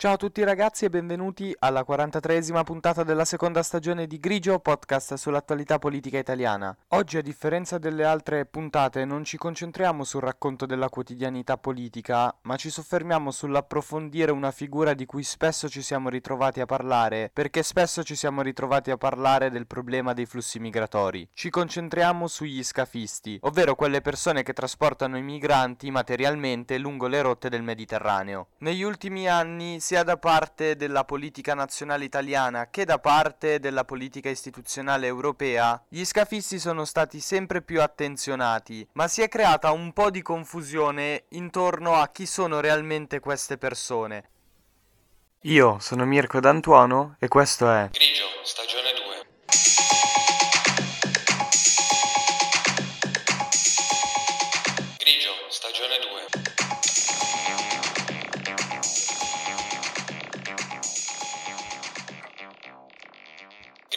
Ciao a tutti ragazzi e benvenuti alla 43esima puntata della seconda stagione di Grigio, podcast sull'attualità politica italiana. Oggi, a differenza delle altre puntate, non ci concentriamo sul racconto della quotidianità politica, ma ci soffermiamo sull'approfondire una figura di cui spesso ci siamo ritrovati a parlare, perché spesso ci siamo ritrovati a parlare del problema dei flussi migratori. Ci concentriamo sugli scafisti, ovvero quelle persone che trasportano i migranti materialmente lungo le rotte del Mediterraneo. Negli ultimi anni sia da parte della politica nazionale italiana che da parte della politica istituzionale europea, gli scafisti sono stati sempre più attenzionati, ma si è creata un po' di confusione intorno a chi sono realmente queste persone. Io sono Mirko D'Antuono e questo è Grigio, stagione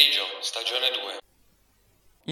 Grigio, stagione 2.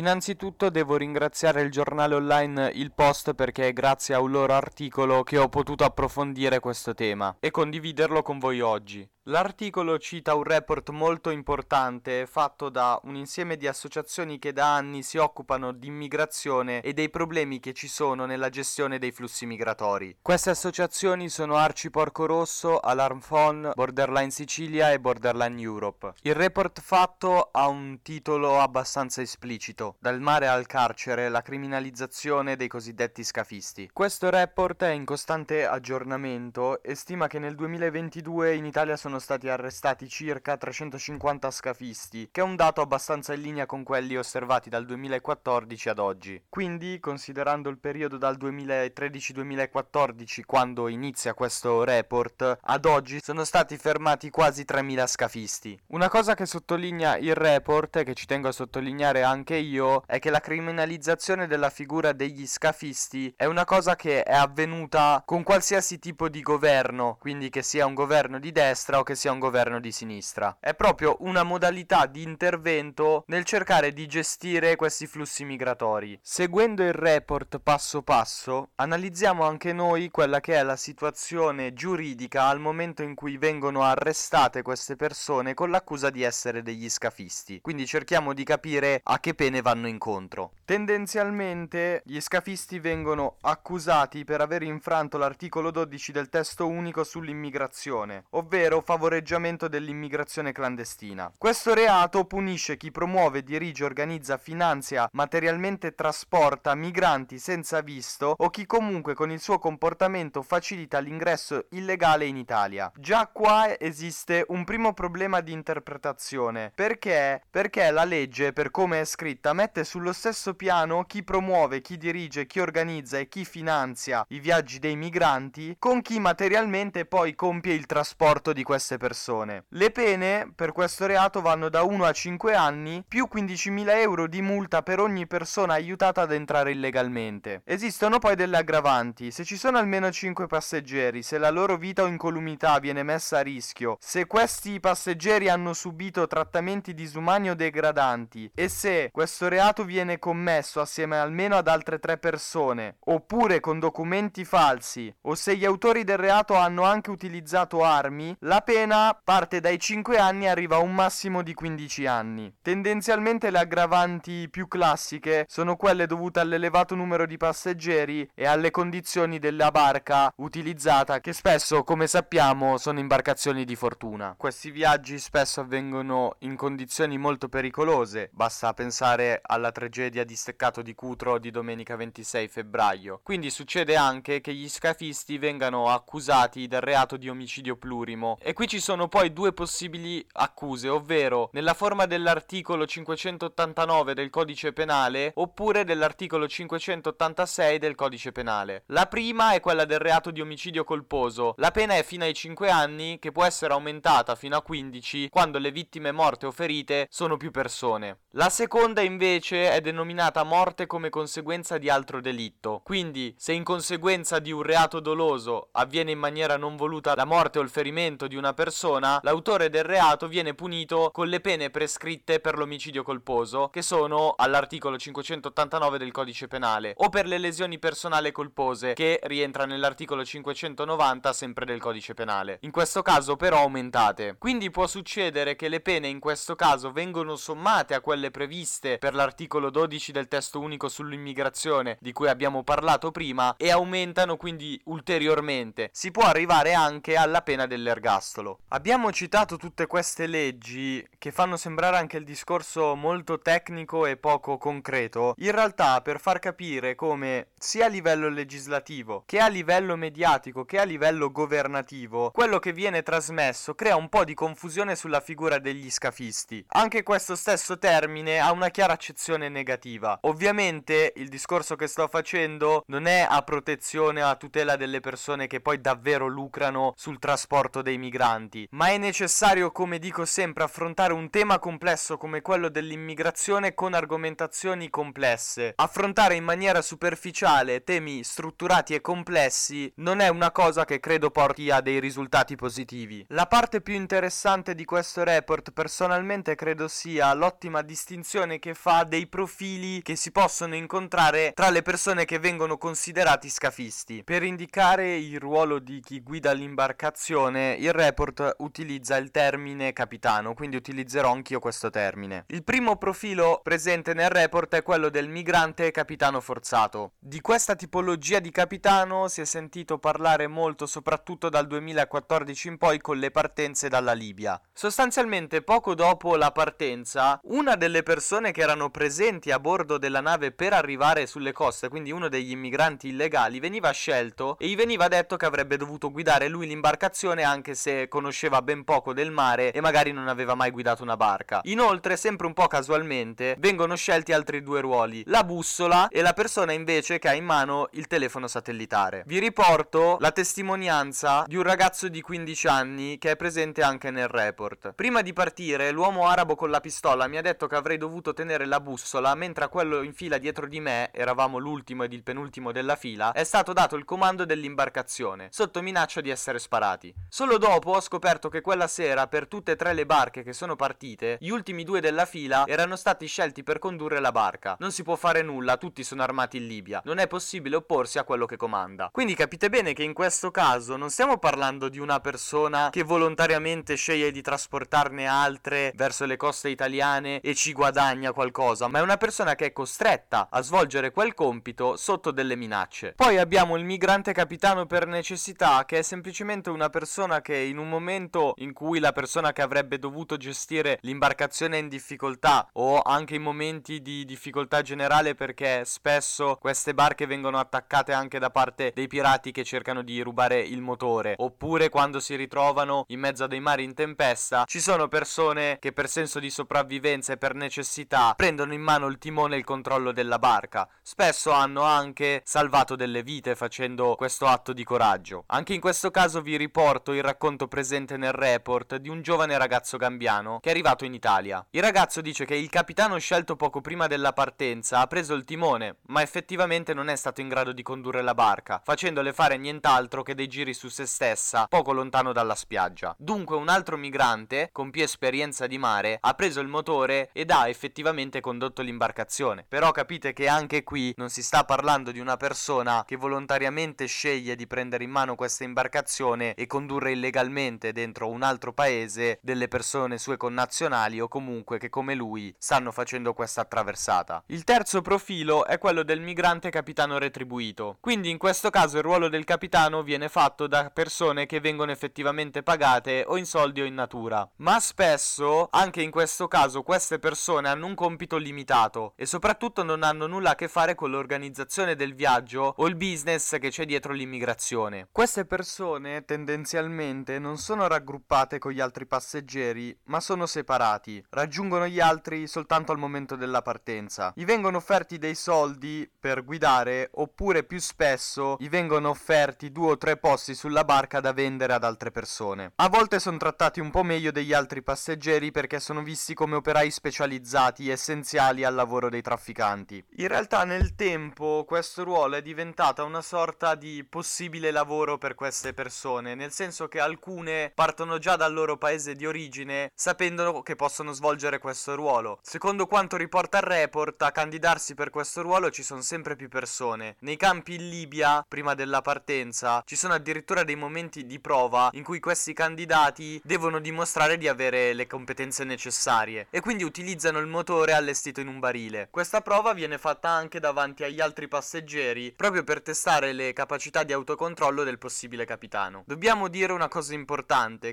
Innanzitutto devo ringraziare il giornale online Il Post perché è grazie a un loro articolo che ho potuto approfondire questo tema e condividerlo con voi oggi. L'articolo cita un report molto importante fatto da un insieme di associazioni che da anni si occupano di immigrazione e dei problemi che ci sono nella gestione dei flussi migratori. Queste associazioni sono Arci Porco Rosso, Alarm Phone, Borderline Sicilia e Borderline Europe. Il report fatto ha un titolo abbastanza esplicito, Dal mare al carcere, la criminalizzazione dei cosiddetti scafisti. Questo report è in costante aggiornamento e stima che nel 2022 in Italia sono stati arrestati circa 350 scafisti, che è un dato abbastanza in linea con quelli osservati dal 2014 ad oggi. Quindi, considerando il periodo dal 2013-2014, quando inizia questo report, ad oggi sono stati fermati quasi 3.000 scafisti. Una cosa che sottolinea il report, e che ci tengo a sottolineare anche io, è che la criminalizzazione della figura degli scafisti è una cosa che è avvenuta con qualsiasi tipo di governo, quindi che sia un governo di destra o che sia un governo di sinistra. È proprio una modalità di intervento nel cercare di gestire questi flussi migratori. Seguendo il report passo passo, analizziamo anche noi quella che è la situazione giuridica al momento in cui vengono arrestate queste persone con l'accusa di essere degli scafisti. Quindi cerchiamo di capire a che pene vanno incontro. Tendenzialmente gli scafisti vengono accusati per aver infranto l'articolo 12 del testo unico sull'immigrazione, ovvero favoreggiamento dell'immigrazione clandestina. Questo reato punisce chi promuove, dirige, organizza, finanzia, materialmente trasporta migranti senza visto o chi comunque con il suo comportamento facilita l'ingresso illegale in Italia. Già qua esiste un primo problema di interpretazione. Perché? Perché la legge, per come è scritta, mette sullo stesso piano chi promuove, chi dirige, chi organizza e chi finanzia i viaggi dei migranti con chi materialmente poi compie il trasporto di queste persone. Le pene per questo reato vanno da 1 a 5 anni più 15.000 euro di multa per ogni persona aiutata ad entrare illegalmente. Esistono poi delle aggravanti. Se ci sono almeno 5 passeggeri, se la loro vita o incolumità viene messa a rischio, se questi passeggeri hanno subito trattamenti disumani o degradanti e se questo reato viene commesso assieme almeno ad altre 3 persone, oppure con documenti falsi, o se gli autori del reato hanno anche utilizzato armi, la pena parte dai 5 anni e arriva a un massimo di 15 anni. Tendenzialmente le aggravanti più classiche sono quelle dovute all'elevato numero di passeggeri e alle condizioni della barca utilizzata che spesso, come sappiamo, sono imbarcazioni di fortuna. Questi viaggi spesso avvengono in condizioni molto pericolose, basta pensare alla tragedia di Steccato di Cutro di domenica 26 febbraio. Quindi succede anche che gli scafisti vengano accusati del reato di omicidio plurimo e qui ci sono poi due possibili accuse, ovvero nella forma dell'articolo 589 del codice penale oppure dell'articolo 586 del codice penale. La prima è quella del reato di omicidio colposo. La pena è fino ai 5 anni che può essere aumentata fino a 15 quando le vittime morte o ferite sono più persone. La seconda invece è denominata morte come conseguenza di altro delitto. Quindi se in conseguenza di un reato doloso avviene in maniera non voluta la morte o il ferimento di una una persona, l'autore del reato viene punito con le pene prescritte per l'omicidio colposo, che sono all'articolo 589 del codice penale, o per le lesioni personali colpose, che rientra nell'articolo 590 sempre del codice penale. In questo caso però aumentate. Quindi può succedere che le pene in questo caso vengono sommate a quelle previste per l'articolo 12 del testo unico sull'immigrazione di cui abbiamo parlato prima e aumentano quindi ulteriormente. Si può arrivare anche alla pena dell'ergastolo. Abbiamo citato tutte queste leggi che fanno sembrare anche il discorso molto tecnico e poco concreto. In realtà per far capire come sia a livello legislativo che a livello mediatico che a livello governativo quello che viene trasmesso crea un po' di confusione sulla figura degli scafisti. Anche questo stesso termine ha una chiara accezione negativa. Ovviamente il discorso che sto facendo non è a protezione a tutela delle persone che poi davvero lucrano sul trasporto dei migranti, ma è necessario, come dico sempre, affrontare un tema complesso come quello dell'immigrazione con argomentazioni complesse. Affrontare in maniera superficiale temi strutturati e complessi non è una cosa che credo porti a dei risultati positivi. La parte più interessante di questo report personalmente credo sia l'ottima distinzione che fa dei profili che si possono incontrare tra le persone che vengono considerati scafisti. Per indicare il ruolo di chi guida l'imbarcazione, il report utilizza il termine capitano, quindi utilizzerò anch'io questo termine. Il primo profilo presente nel report è quello del migrante capitano forzato. Di questa tipologia di capitano si è sentito parlare molto soprattutto dal 2014 in poi con le partenze dalla Libia. Sostanzialmente poco dopo la partenza, una delle persone che erano presenti a bordo della nave per arrivare sulle coste, quindi uno degli immigranti illegali, veniva scelto e gli veniva detto che avrebbe dovuto guidare lui l'imbarcazione anche se conosceva ben poco del mare e magari non aveva mai guidato una barca. Inoltre, sempre un po' casualmente, vengono scelti altri due ruoli, la bussola e la persona invece che ha in mano il telefono satellitare. Vi riporto la testimonianza di un ragazzo di 15 anni che è presente anche nel report. Prima di partire, l'uomo arabo con la pistola mi ha detto che avrei dovuto tenere la bussola mentre a quello in fila dietro di me, eravamo l'ultimo ed il penultimo della fila, è stato dato il comando dell'imbarcazione, sotto minaccia di essere sparati. Solo dopo ho scoperto che quella sera, per tutte e tre le barche che sono partite, gli ultimi due della fila erano stati scelti per condurre la barca. Non si può fare nulla, tutti sono armati in Libia. Non è possibile opporsi a quello che comanda. Quindi capite bene che in questo caso non stiamo parlando di una persona che volontariamente sceglie di trasportarne altre verso le coste italiane e ci guadagna qualcosa, ma è una persona che è costretta a svolgere quel compito sotto delle minacce. Poi abbiamo il migrante capitano per necessità, che è semplicemente una persona che in un momento in cui la persona che avrebbe dovuto gestire l'imbarcazione è in difficoltà o anche in momenti di difficoltà generale perché spesso queste barche vengono attaccate anche da parte dei pirati che cercano di rubare il motore. Oppure quando si ritrovano in mezzo a dei mari in tempesta ci sono persone che per senso di sopravvivenza e per necessità prendono in mano il timone e il controllo della barca. Spesso hanno anche salvato delle vite facendo questo atto di coraggio. Anche in questo caso vi riporto il racconto presente nel report di un giovane ragazzo gambiano che è arrivato in Italia. Il ragazzo dice che il capitano scelto poco prima della partenza ha preso il timone ma effettivamente non è stato in grado di condurre la barca facendole fare nient'altro che dei giri su se stessa poco lontano dalla spiaggia. Dunque un altro migrante con più esperienza di mare ha preso il motore ed ha effettivamente condotto l'imbarcazione. Però capite che anche qui non si sta parlando di una persona che volontariamente sceglie di prendere in mano questa imbarcazione e condurre illegalmente dentro un altro paese delle persone sue connazionali o comunque che come lui stanno facendo questa attraversata. Il terzo profilo è quello del migrante capitano retribuito. Quindi in questo caso il ruolo del capitano viene fatto da persone che vengono effettivamente pagate o in soldi o in natura. Ma spesso, anche in questo caso, queste persone hanno un compito limitato e soprattutto non hanno nulla a che fare con l'organizzazione del viaggio o il business che c'è dietro l'immigrazione. Queste persone tendenzialmente non sono raggruppate con gli altri passeggeri, ma sono separati. Raggiungono gli altri soltanto al momento della partenza. Gli vengono offerti dei soldi per guidare oppure più spesso gli vengono offerti due o tre posti sulla barca da vendere ad altre persone. A volte sono trattati un po' meglio degli altri passeggeri perché sono visti come operai specializzati essenziali al lavoro dei trafficanti. In realtà nel tempo questo ruolo è diventata una sorta di possibile lavoro per queste persone, nel senso che alcuni alcune partono già dal loro paese di origine sapendo che possono svolgere questo ruolo. Secondo quanto riporta il report, a candidarsi per questo ruolo ci sono sempre più persone. Nei campi in Libia, prima della partenza, ci sono addirittura dei momenti di prova in cui questi candidati devono dimostrare di avere le competenze necessarie e quindi utilizzano il motore allestito in un barile. Questa prova viene fatta anche davanti agli altri passeggeri proprio per testare le capacità di autocontrollo del possibile capitano. Dobbiamo dire una cosa importante,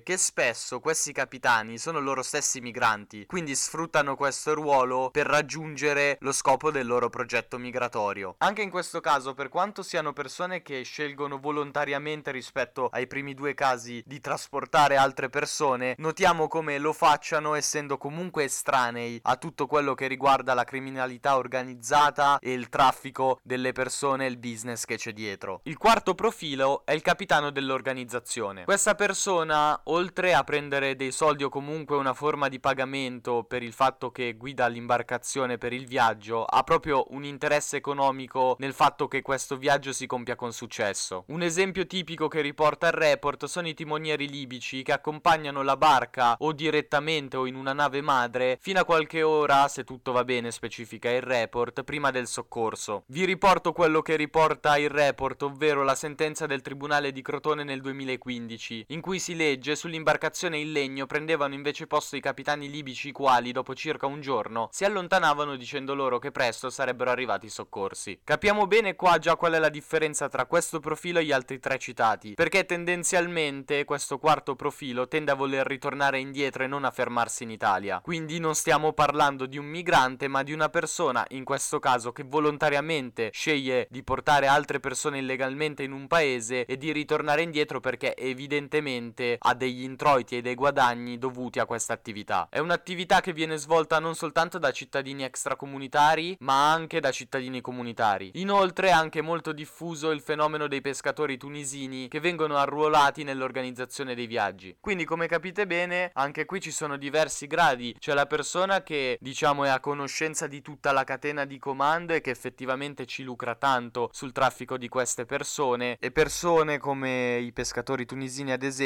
che spesso questi capitani sono loro stessi migranti, quindi sfruttano questo ruolo per raggiungere lo scopo del loro progetto migratorio. Anche in questo caso, per quanto siano persone che scelgono volontariamente rispetto ai primi due casi di trasportare altre persone, notiamo come lo facciano essendo comunque estranei a tutto quello che riguarda la criminalità organizzata e il traffico delle persone e il business che c'è dietro. Il quarto profilo è il capitano dell'organizzazione. Questa persona, oltre a prendere dei soldi o comunque una forma di pagamento per il fatto che guida l'imbarcazione per il viaggio, ha proprio un interesse economico nel fatto che questo viaggio si compia con successo. Un esempio tipico che riporta il report sono i timonieri libici che accompagnano la barca o direttamente o in una nave madre fino a qualche ora, se tutto va bene, specifica il report, prima del soccorso. Vi riporto quello che riporta il report, ovvero la sentenza del Tribunale di Crotone nel 2015, in cui si legge sull'imbarcazione in legno prendevano invece posto i capitani libici i quali, dopo circa un giorno, si allontanavano dicendo loro che presto sarebbero arrivati i soccorsi. Capiamo bene qua già qual è la differenza tra questo profilo e gli altri tre citati, perché tendenzialmente questo quarto profilo tende a voler ritornare indietro e non a fermarsi in Italia. Quindi non stiamo parlando di un migrante, ma di una persona, in questo caso, che volontariamente sceglie di portare altre persone illegalmente in un paese e di ritornare indietro perché evidentemente ha degli introiti e dei guadagni dovuti a questa attività. È un'attività che viene svolta non soltanto da cittadini extracomunitari, ma anche da cittadini comunitari. Inoltre è anche molto diffuso il fenomeno dei pescatori tunisini che vengono arruolati nell'organizzazione dei viaggi. Quindi come capite bene, anche qui ci sono diversi gradi, c'è la persona che diciamo è a conoscenza di tutta la catena di comando e che effettivamente ci lucra tanto sul traffico di queste persone e persone come i pescatori tunisini ad esempio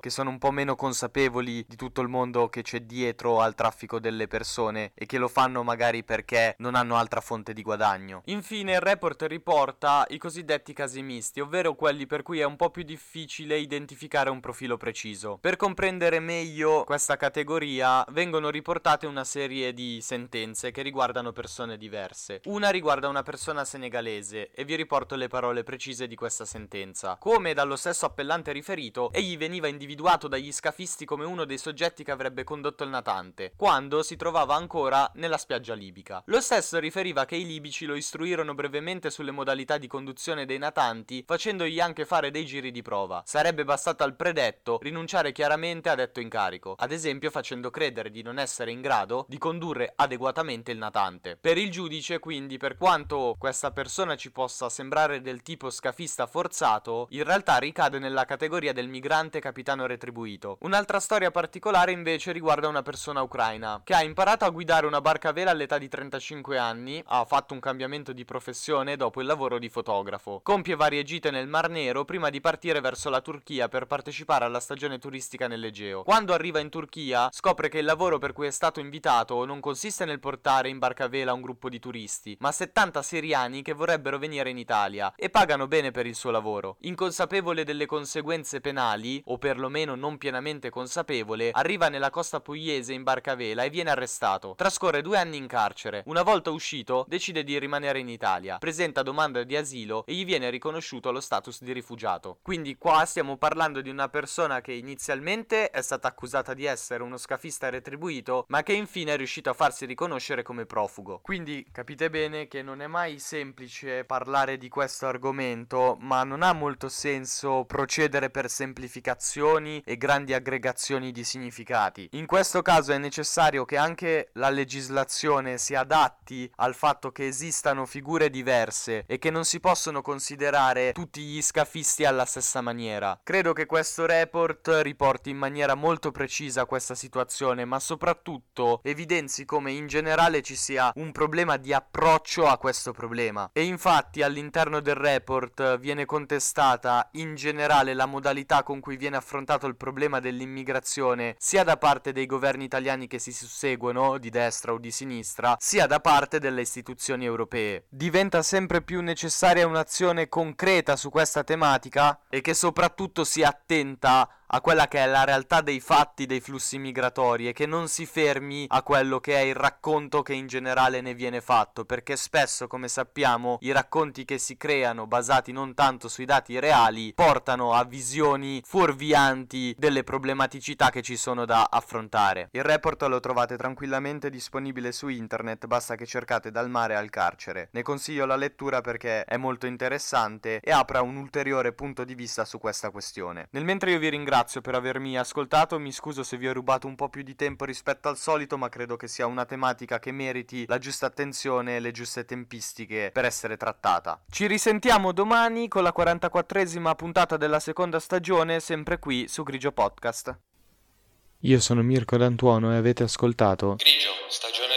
che sono un po' meno consapevoli di tutto il mondo che c'è dietro al traffico delle persone e che lo fanno magari perché non hanno altra fonte di guadagno. Infine il report riporta i cosiddetti casi misti, ovvero quelli per cui è un po' più difficile identificare un profilo preciso. Per comprendere meglio questa categoria vengono riportate una serie di sentenze che riguardano persone diverse. Una riguarda una persona senegalese e vi riporto le parole precise di questa sentenza. Come dallo stesso appellante riferito, egli veniva individuato dagli scafisti come uno dei soggetti che avrebbe condotto il natante, quando si trovava ancora nella spiaggia libica. Lo stesso riferiva che i libici lo istruirono brevemente sulle modalità di conduzione dei natanti, facendogli anche fare dei giri di prova. Sarebbe bastato al predetto rinunciare chiaramente a detto incarico, ad esempio facendo credere di non essere in grado di condurre adeguatamente il natante. Per il giudice, quindi, per quanto questa persona ci possa sembrare del tipo scafista forzato, in realtà ricade nella categoria del migrante capitano retribuito. Un'altra storia particolare invece riguarda una persona ucraina che ha imparato a guidare una barca a vela all'età di 35 anni, ha fatto un cambiamento di professione dopo il lavoro di fotografo. Compie varie gite nel Mar Nero prima di partire verso la Turchia per partecipare alla stagione turistica nell'Egeo. Quando arriva in Turchia scopre che il lavoro per cui è stato invitato non consiste nel portare in barca a vela un gruppo di turisti, ma 70 siriani che vorrebbero venire in Italia e pagano bene per il suo lavoro. Inconsapevole delle conseguenze penali, o perlomeno non pienamente consapevole, arriva nella costa pugliese in barca a vela e viene arrestato. Trascorre due anni in carcere. Una volta uscito, decide di rimanere in Italia, presenta domanda di asilo e gli viene riconosciuto lo status di rifugiato. Quindi qua stiamo parlando di una persona che inizialmente è stata accusata di essere uno scafista retribuito, ma che infine è riuscito a farsi riconoscere come profugo. Quindi capite bene che non è mai semplice parlare di questo argomento, ma non ha molto senso procedere per semplificazioni e grandi aggregazioni di significati. In questo caso è necessario che anche la legislazione si adatti al fatto che esistano figure diverse e che non si possono considerare tutti gli scafisti alla stessa maniera. Credo che questo report riporti in maniera molto precisa questa situazione, ma soprattutto evidenzi come in generale ci sia un problema di approccio a questo problema. E infatti all'interno del report viene contestata in generale la modalità con cui viene affrontato il problema dell'immigrazione sia da parte dei governi italiani che si susseguono, di destra o di sinistra, sia da parte delle istituzioni europee. Diventa sempre più necessaria un'azione concreta su questa tematica e che soprattutto sia attenta a quella che è la realtà dei fatti dei flussi migratori e che non si fermi a quello che è il racconto che in generale ne viene fatto, perché spesso, come sappiamo, i racconti che si creano basati non tanto sui dati reali portano a visioni fuorvianti delle problematicità che ci sono da affrontare. Il report lo trovate tranquillamente disponibile su internet, basta che cercate dal mare al carcere. Ne consiglio la lettura perché è molto interessante e apre un ulteriore punto di vista su questa questione. Nel mentre io vi ringrazio ringrazio per avermi ascoltato, mi scuso se vi ho rubato un po' più di tempo rispetto al solito, ma credo che sia una tematica che meriti la giusta attenzione e le giuste tempistiche per essere trattata. Ci risentiamo domani con la 44esima puntata della seconda stagione, sempre qui su Grigio Podcast. Io sono Mirko D'Antuono e avete ascoltato Grigio, stagione